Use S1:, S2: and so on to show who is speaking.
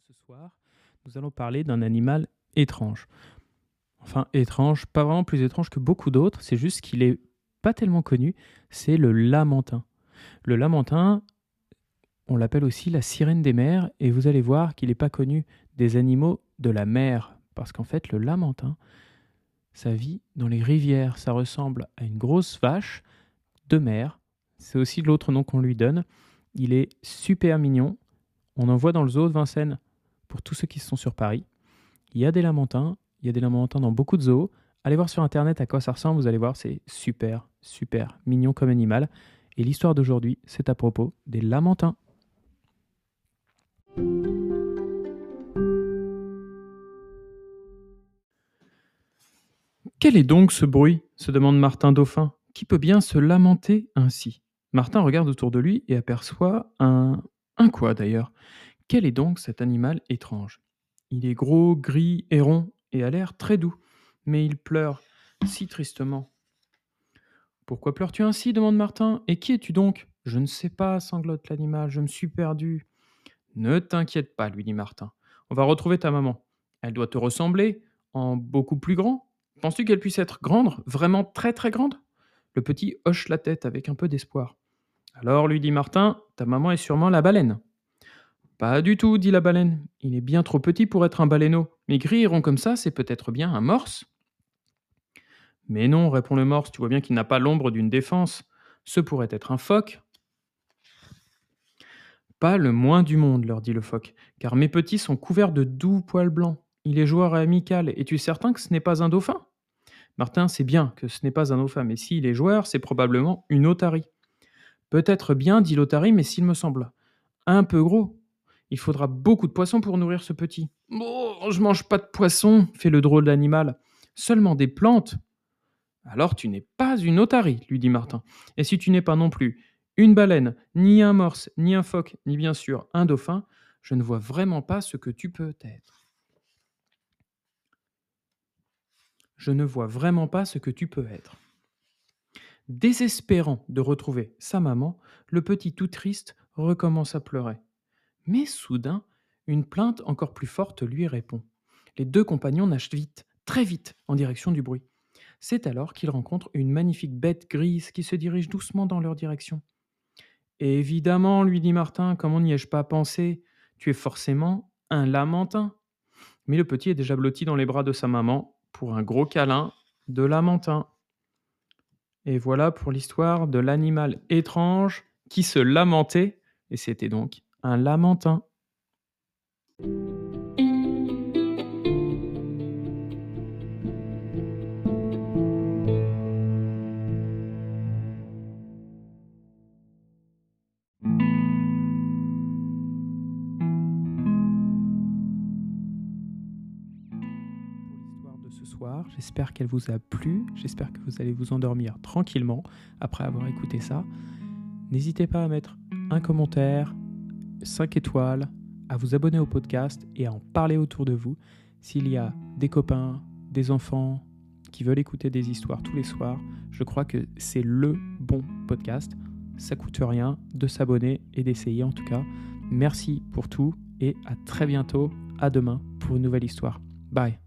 S1: ce soir, nous allons parler d'un animal étrange. Enfin, étrange, pas vraiment plus étrange que beaucoup d'autres, c'est juste qu'il est pas tellement connu, c'est le lamentin. Le lamentin, on l'appelle aussi la sirène des mers, et vous allez voir qu'il n'est pas connu des animaux de la mer, parce qu'en fait, le lamentin, ça vit dans les rivières, ça ressemble à une grosse vache de mer, c'est aussi l'autre nom qu'on lui donne. Il est super mignon, on en voit dans le zoo de Vincennes pour tous ceux qui sont sur Paris. Il y a des lamentins, il y a des lamentins dans beaucoup de zoos. Allez voir sur internet à quoi ça ressemble, vous allez voir, c'est super, super mignon comme animal. Et l'histoire d'aujourd'hui, c'est à propos des lamentins. Quel est donc ce bruit se demande Martin Dauphin. Qui peut bien se lamenter ainsi? Martin regarde autour de lui et aperçoit un, un quoi d'ailleurs? Quel est donc cet animal étrange? Il est gros, gris et rond, et a l'air très doux, mais il pleure si tristement. Pourquoi pleures-tu ainsi? demande Martin. Et qui es-tu donc? Je ne sais pas, sanglote l'animal, je me suis perdu. Ne t'inquiète pas, lui dit Martin. On va retrouver ta maman. Elle doit te ressembler en beaucoup plus grand. Penses-tu qu'elle puisse être grande, vraiment très très grande? Le petit hoche la tête avec un peu d'espoir. Alors, lui dit Martin, ta maman est sûrement la baleine. Pas du tout, dit la baleine. Il est bien trop petit pour être un baleineau. Mais gris et rond comme ça, c'est peut-être bien un morse. Mais non, répond le morse, tu vois bien qu'il n'a pas l'ombre d'une défense. Ce pourrait être un phoque. Pas le moins du monde, leur dit le phoque, car mes petits sont couverts de doux poils blancs. Il est joueur et amical. Es-tu certain que ce n'est pas un dauphin? Martin sait bien que ce n'est pas un dauphin, mais s'il est joueur, c'est probablement une otarie. Peut-être bien, dit l'Otari, mais s'il me semble un peu gros. Il faudra beaucoup de poissons pour nourrir ce petit. Oh, je mange pas de poissons, fait le drôle d'animal. Seulement des plantes. Alors tu n'es pas une otarie, lui dit Martin. Et si tu n'es pas non plus une baleine, ni un morse, ni un phoque, ni bien sûr un dauphin, je ne vois vraiment pas ce que tu peux être. Je ne vois vraiment pas ce que tu peux être. Désespérant de retrouver sa maman, le petit tout triste recommence à pleurer. Mais soudain, une plainte encore plus forte lui répond. Les deux compagnons nagent vite, très vite, en direction du bruit. C'est alors qu'ils rencontrent une magnifique bête grise qui se dirige doucement dans leur direction. Évidemment, lui dit Martin, comment n'y ai-je pas pensé Tu es forcément un lamentin. Mais le petit est déjà blotti dans les bras de sa maman pour un gros câlin de lamentin. Et voilà pour l'histoire de l'animal étrange qui se lamentait, et c'était donc un lamentin. ce soir. J'espère qu'elle vous a plu. J'espère que vous allez vous endormir tranquillement après avoir écouté ça. N'hésitez pas à mettre un commentaire, 5 étoiles, à vous abonner au podcast et à en parler autour de vous. S'il y a des copains, des enfants qui veulent écouter des histoires tous les soirs, je crois que c'est le bon podcast. Ça coûte rien de s'abonner et d'essayer en tout cas. Merci pour tout et à très bientôt, à demain pour une nouvelle histoire. Bye